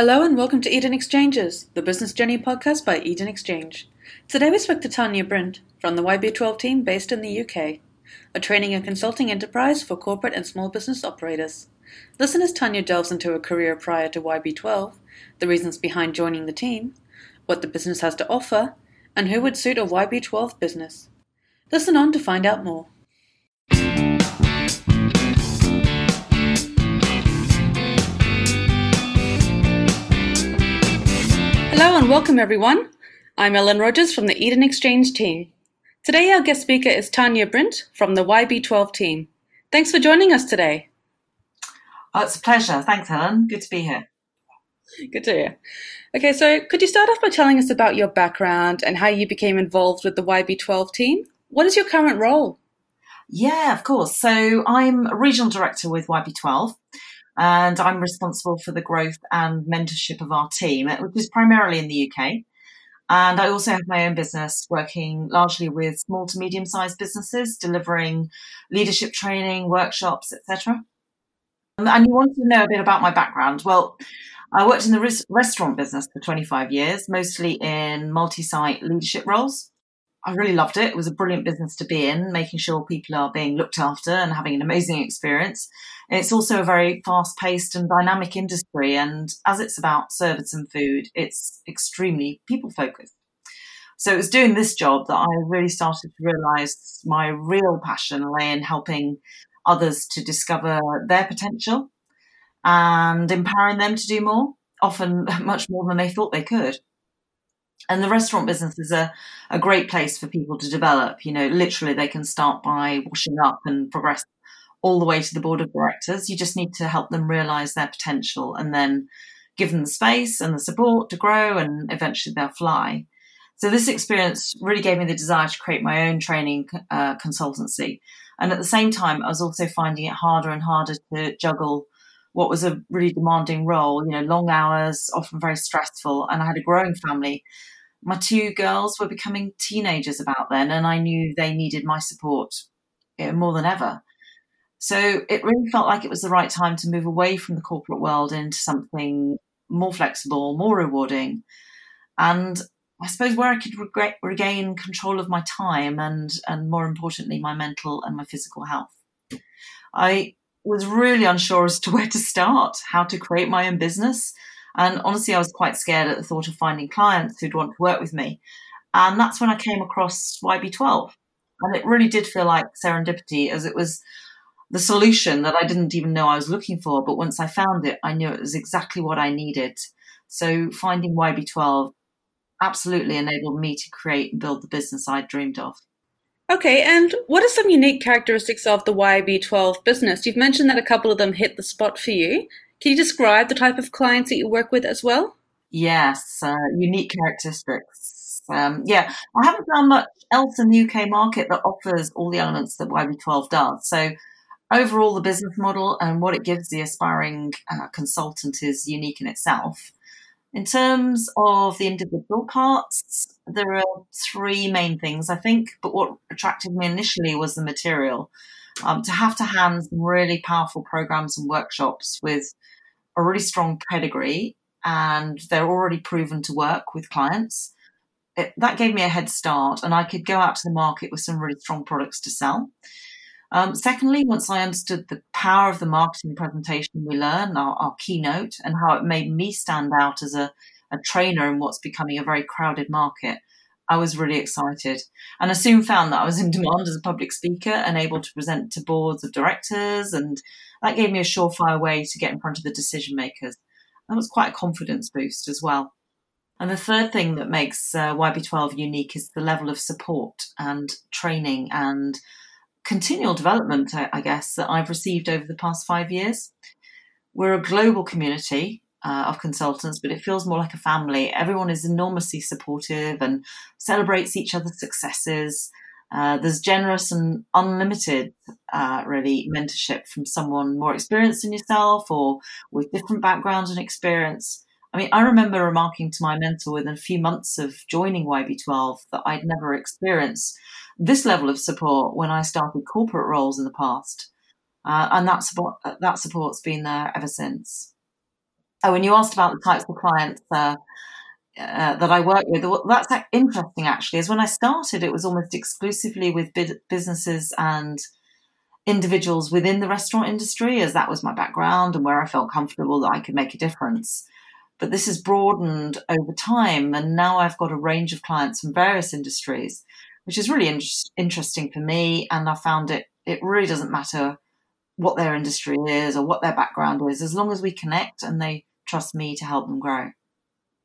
Hello and welcome to Eden Exchanges, the business journey podcast by Eden Exchange. Today we spoke to Tanya Brint from the YB12 team based in the UK, a training and consulting enterprise for corporate and small business operators. Listen as Tanya delves into her career prior to YB12, the reasons behind joining the team, what the business has to offer, and who would suit a YB12 business. Listen on to find out more. Hello and welcome everyone. I'm Ellen Rogers from the Eden Exchange team. Today our guest speaker is Tanya Brint from the YB12 team. Thanks for joining us today. Oh, it's a pleasure. Thanks, Ellen. Good to be here. Good to hear. Okay, so could you start off by telling us about your background and how you became involved with the YB12 team? What is your current role? Yeah, of course. So I'm a regional director with YB12 and I'm responsible for the growth and mentorship of our team, which is primarily in the UK. And I also have my own business working largely with small to medium sized businesses, delivering leadership training, workshops, etc. Um, and you want to know a bit about my background? Well, I worked in the res- restaurant business for 25 years, mostly in multi site leadership roles. I really loved it. It was a brilliant business to be in, making sure people are being looked after and having an amazing experience. It's also a very fast paced and dynamic industry. And as it's about service and food, it's extremely people focused. So it was doing this job that I really started to realize my real passion lay in helping others to discover their potential and empowering them to do more, often much more than they thought they could. And the restaurant business is a, a great place for people to develop. You know, literally, they can start by washing up and progress all the way to the board of directors. You just need to help them realize their potential and then give them the space and the support to grow, and eventually they'll fly. So, this experience really gave me the desire to create my own training uh, consultancy. And at the same time, I was also finding it harder and harder to juggle what was a really demanding role, you know, long hours, often very stressful, and I had a growing family. My two girls were becoming teenagers about then, and I knew they needed my support eh, more than ever. So it really felt like it was the right time to move away from the corporate world into something more flexible, more rewarding, and I suppose where I could regret, regain control of my time and, and more importantly, my mental and my physical health. I was really unsure as to where to start, how to create my own business. And honestly, I was quite scared at the thought of finding clients who'd want to work with me. And that's when I came across YB12. And it really did feel like serendipity as it was the solution that I didn't even know I was looking for. But once I found it, I knew it was exactly what I needed. So finding YB12 absolutely enabled me to create and build the business I dreamed of. Okay, and what are some unique characteristics of the YB12 business? You've mentioned that a couple of them hit the spot for you. Can you describe the type of clients that you work with as well? Yes, uh, unique characteristics. Um, yeah, I haven't found much else in the UK market that offers all the elements that YB12 does. So, overall, the business model and what it gives the aspiring uh, consultant is unique in itself. In terms of the individual parts, there are three main things, I think. But what attracted me initially was the material. Um, to have to hand some really powerful programs and workshops with a really strong pedigree, and they're already proven to work with clients. It, that gave me a head start, and I could go out to the market with some really strong products to sell. Um, secondly, once I understood the power of the marketing presentation we learned, our, our keynote, and how it made me stand out as a, a trainer in what's becoming a very crowded market, I was really excited. And I soon found that I was in demand as a public speaker and able to present to boards of directors. And that gave me a surefire way to get in front of the decision makers. That was quite a confidence boost as well. And the third thing that makes uh, YB12 unique is the level of support and training and continual development, I guess, that I've received over the past five years. We're a global community uh, of consultants, but it feels more like a family. Everyone is enormously supportive and celebrates each other's successes. Uh, there's generous and unlimited, uh, really, mentorship from someone more experienced than yourself or with different backgrounds and experience. I mean, I remember remarking to my mentor within a few months of joining YB12 that I'd never experienced this level of support when I started corporate roles in the past. Uh, and that support, that support's been there ever since. Oh, and you asked about the types of clients uh, uh, that I work with. Well, that's interesting, actually. Is when I started, it was almost exclusively with businesses and individuals within the restaurant industry, as that was my background and where I felt comfortable that I could make a difference. But this has broadened over time, and now I've got a range of clients from various industries, which is really in- interesting for me. And I found it it really doesn't matter what their industry is or what their background is, as long as we connect and they trust me to help them grow.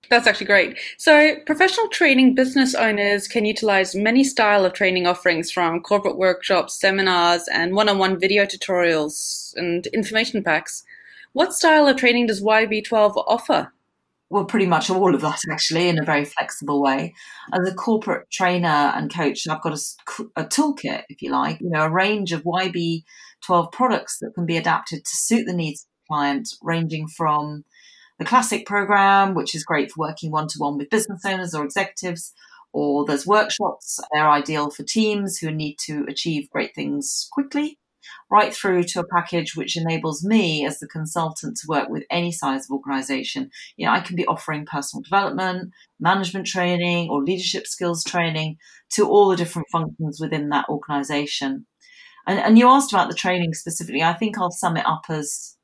That's actually great. So, professional training business owners can utilize many style of training offerings from corporate workshops, seminars, and one-on-one video tutorials and information packs. What style of training does YB12 offer? Well, pretty much all of that actually, in a very flexible way. As a corporate trainer and coach, I've got a, a toolkit, if you like, you know, a range of YB12 products that can be adapted to suit the needs of the client, ranging from the classic program, which is great for working one to one with business owners or executives, or there's workshops. They're ideal for teams who need to achieve great things quickly, right through to a package which enables me as the consultant to work with any size of organization. You know, I can be offering personal development, management training, or leadership skills training to all the different functions within that organization. And, and you asked about the training specifically. I think I'll sum it up as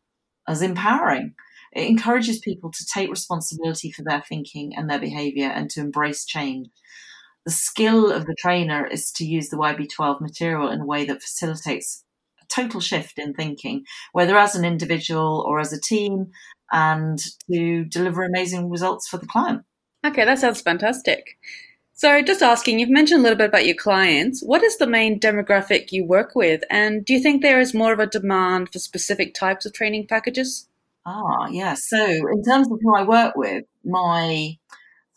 as empowering. It encourages people to take responsibility for their thinking and their behavior and to embrace change. The skill of the trainer is to use the YB12 material in a way that facilitates a total shift in thinking, whether as an individual or as a team, and to deliver amazing results for the client. Okay, that sounds fantastic. So, just asking, you've mentioned a little bit about your clients. What is the main demographic you work with? And do you think there is more of a demand for specific types of training packages? Ah, yeah. So, in terms of who I work with, my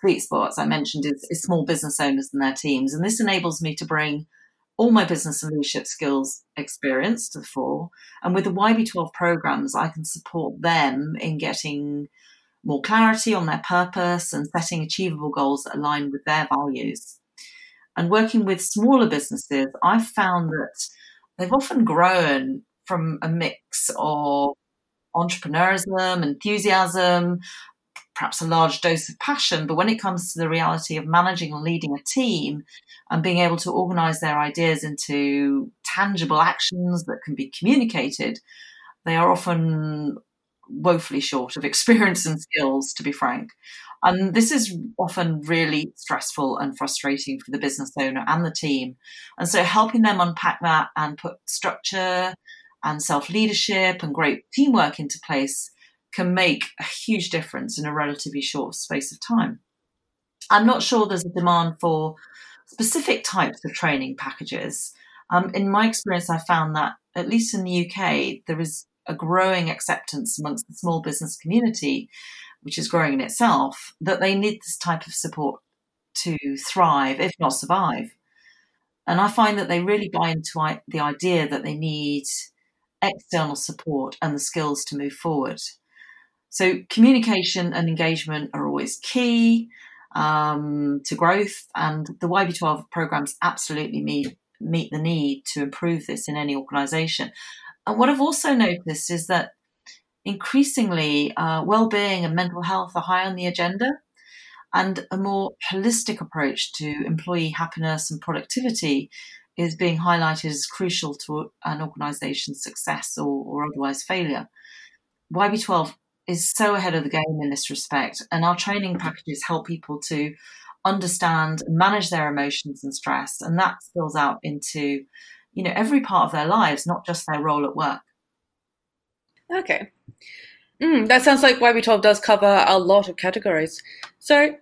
sweet spot, as I mentioned, is, is small business owners and their teams. And this enables me to bring all my business and leadership skills experience to the fore. And with the YB12 programs, I can support them in getting more clarity on their purpose and setting achievable goals that align with their values. And working with smaller businesses, I've found that they've often grown from a mix of entrepreneurism, enthusiasm, perhaps a large dose of passion. But when it comes to the reality of managing and leading a team and being able to organize their ideas into tangible actions that can be communicated, they are often woefully short of experience and skills, to be frank. And this is often really stressful and frustrating for the business owner and the team. And so helping them unpack that and put structure and self leadership and great teamwork into place can make a huge difference in a relatively short space of time. I'm not sure there's a demand for specific types of training packages. Um, in my experience, I found that, at least in the UK, there is a growing acceptance amongst the small business community, which is growing in itself, that they need this type of support to thrive, if not survive. And I find that they really buy into the idea that they need external support and the skills to move forward. So, communication and engagement are always key um, to growth, and the YB12 programs absolutely meet, meet the need to improve this in any organization. And what I've also noticed is that increasingly uh, well-being and mental health are high on the agenda and a more holistic approach to employee happiness and productivity is being highlighted as crucial to an organization's success or, or otherwise failure. YB12 is so ahead of the game in this respect, and our training packages help people to understand and manage their emotions and stress, and that spills out into you know every part of their lives, not just their role at work. Okay. Mm, that sounds like YB12 does cover a lot of categories. So,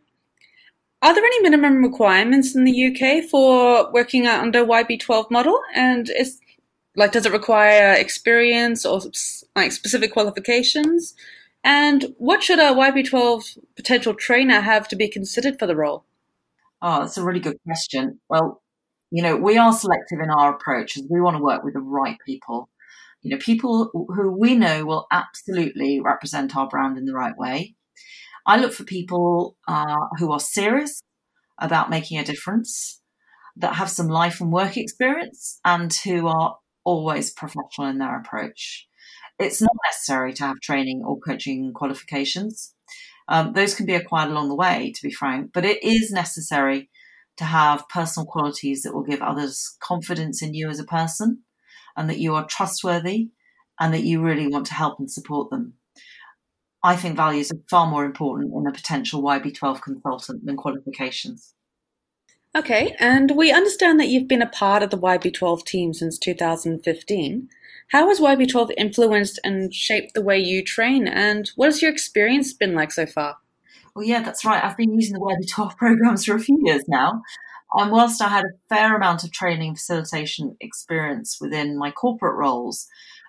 are there any minimum requirements in the UK for working under YB12 model? And is like, does it require experience or like specific qualifications? And what should a YB12 potential trainer have to be considered for the role? Oh, that's a really good question. Well, you know, we are selective in our approach we want to work with the right people. You know, people who we know will absolutely represent our brand in the right way. I look for people uh, who are serious about making a difference, that have some life and work experience, and who are always professional in their approach. It's not necessary to have training or coaching qualifications. Um, those can be acquired along the way, to be frank, but it is necessary to have personal qualities that will give others confidence in you as a person and that you are trustworthy and that you really want to help and support them. I think values are far more important in a potential YB12 consultant than qualifications. Okay, and we understand that you've been a part of the YB12 team since 2015. How has YB12 influenced and shaped the way you train, and what has your experience been like so far? Well, yeah, that's right. I've been using the YB12 programs for a few years now. And whilst I had a fair amount of training facilitation experience within my corporate roles,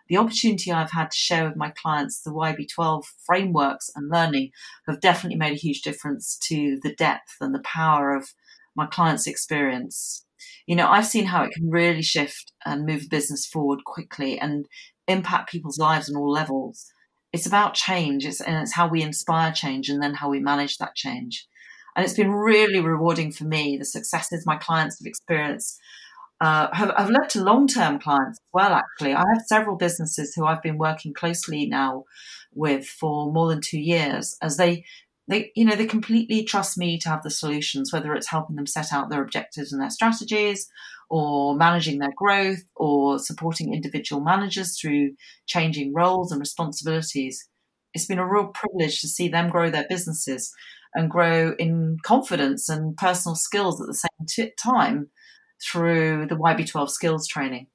the opportunity I've had to share with my clients the YB12 frameworks and learning have definitely made a huge difference to the depth and the power of my clients' experience. You know, I've seen how it can really shift and move business forward quickly and impact people's lives on all levels. It's about change, it's, and it's how we inspire change and then how we manage that change. And it's been really rewarding for me, the successes my clients have experienced. Uh, have, have led to long-term clients as well. Actually, I have several businesses who I've been working closely now with for more than two years, as they they you know they completely trust me to have the solutions whether it's helping them set out their objectives and their strategies or managing their growth or supporting individual managers through changing roles and responsibilities. It's been a real privilege to see them grow their businesses and grow in confidence and personal skills at the same t- time through the YB12 skills training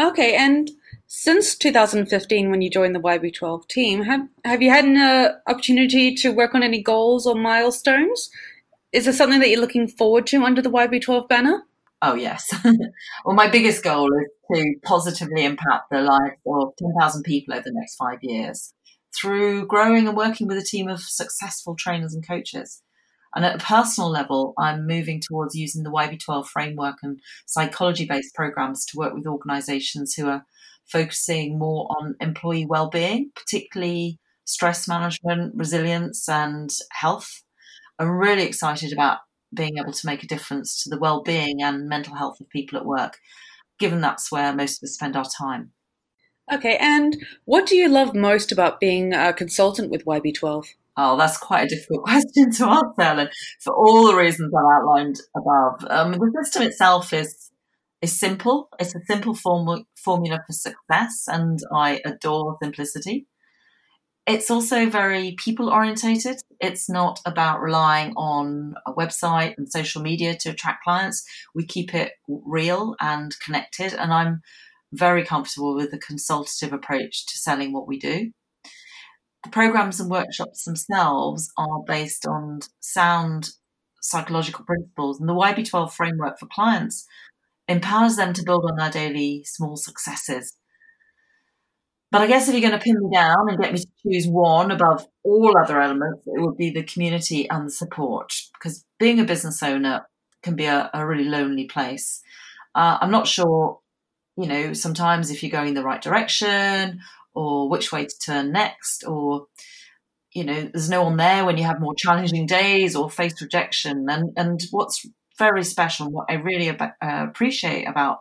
Okay, and since 2015, when you joined the YB12 team, have have you had an uh, opportunity to work on any goals or milestones? Is there something that you're looking forward to under the YB12 banner? Oh yes. well, my biggest goal is to positively impact the lives of 10,000 people over the next five years through growing and working with a team of successful trainers and coaches. And at a personal level, I'm moving towards using the YB12 framework and psychology based programs to work with organizations who are focusing more on employee well-being, particularly stress management, resilience, and health. I'm really excited about being able to make a difference to the well-being and mental health of people at work, given that's where most of us spend our time. Okay, and what do you love most about being a consultant with YB12? Oh, that's quite a difficult question to answer, Ellen, for all the reasons I've outlined above. Um, the system itself is is simple. It's a simple form- formula for success, and I adore simplicity. It's also very people orientated. It's not about relying on a website and social media to attract clients. We keep it real and connected, and I'm very comfortable with the consultative approach to selling what we do. The programs and workshops themselves are based on sound psychological principles, and the YB12 framework for clients empowers them to build on their daily small successes. But I guess if you're going to pin me down and get me to choose one above all other elements, it would be the community and the support. Because being a business owner can be a, a really lonely place. Uh, I'm not sure, you know, sometimes if you're going the right direction or which way to turn next, or, you know, there's no one there when you have more challenging days or face rejection. And, and what's very special. What I really ab- uh, appreciate about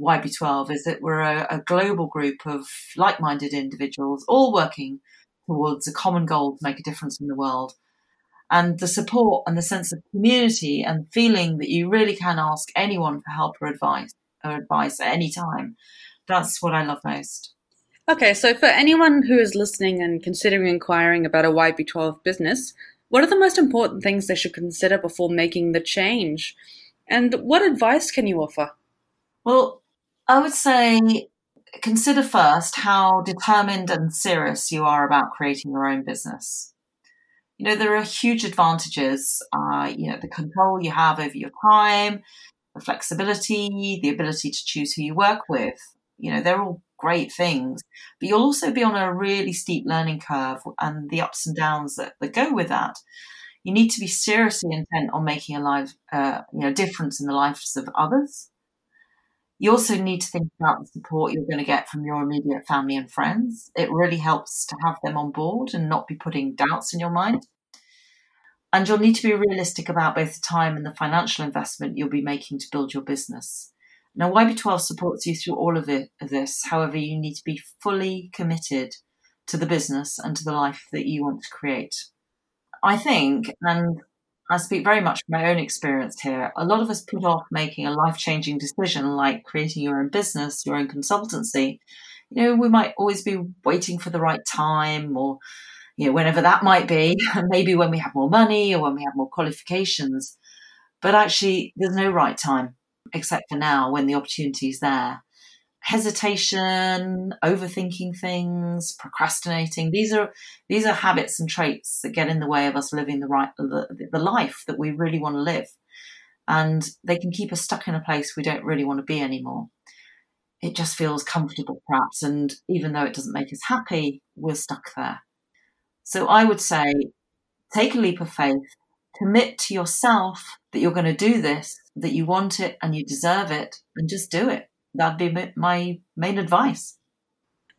YB12 is that we're a, a global group of like minded individuals all working towards a common goal to make a difference in the world. And the support and the sense of community and feeling that you really can ask anyone for help or advice or advice at any time. That's what I love most. Okay, so for anyone who is listening and considering inquiring about a YB12 business, what are the most important things they should consider before making the change? And what advice can you offer? Well, I would say consider first how determined and serious you are about creating your own business. You know, there are huge advantages, uh, you know, the control you have over your time, the flexibility, the ability to choose who you work with. You know, they're all great things, but you'll also be on a really steep learning curve and the ups and downs that, that go with that. You need to be seriously intent on making a life, uh, you know, difference in the lives of others. You also need to think about the support you're going to get from your immediate family and friends. It really helps to have them on board and not be putting doubts in your mind. And you'll need to be realistic about both the time and the financial investment you'll be making to build your business. Now, YB12 supports you through all of it, this. However, you need to be fully committed to the business and to the life that you want to create. I think, and I speak very much from my own experience here, a lot of us put off making a life changing decision like creating your own business, your own consultancy. You know, we might always be waiting for the right time or, you know, whenever that might be, maybe when we have more money or when we have more qualifications. But actually, there's no right time except for now when the opportunity is there. Hesitation, overthinking things, procrastinating. These are these are habits and traits that get in the way of us living the right the, the life that we really want to live, and they can keep us stuck in a place we don't really want to be anymore. It just feels comfortable, perhaps, and even though it doesn't make us happy, we're stuck there. So I would say, take a leap of faith, commit to yourself that you're going to do this, that you want it and you deserve it, and just do it. That'd be my main advice.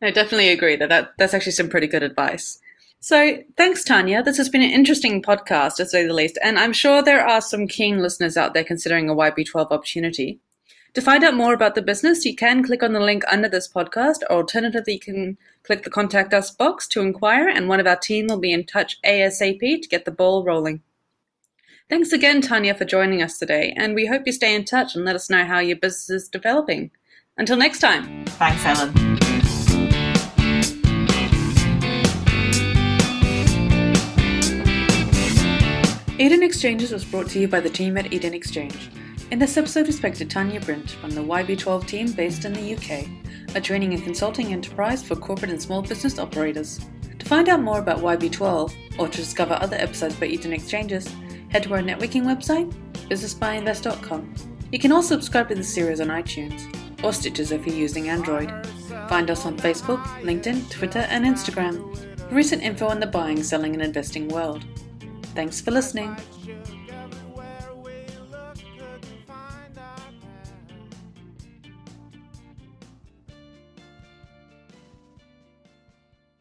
I definitely agree that, that that's actually some pretty good advice. So, thanks, Tanya. This has been an interesting podcast, to say the least, and I'm sure there are some keen listeners out there considering a YB12 opportunity. To find out more about the business, you can click on the link under this podcast, or alternatively, you can click the contact us box to inquire, and one of our team will be in touch ASAP to get the ball rolling. Thanks again, Tanya, for joining us today, and we hope you stay in touch and let us know how your business is developing. Until next time. Thanks, Ellen. Eden Exchanges was brought to you by the team at Eden Exchange. In this episode, we spoke to Tanya Brint from the YB12 team based in the UK, a training and consulting enterprise for corporate and small business operators. To find out more about YB12 or to discover other episodes by Eden Exchanges, head to our networking website, businessbyinvest.com. You can also subscribe to the series on iTunes or Stitcher if you're using Android. Find us on Facebook, LinkedIn, Twitter, and Instagram for recent info on the buying, selling, and investing world. Thanks for listening.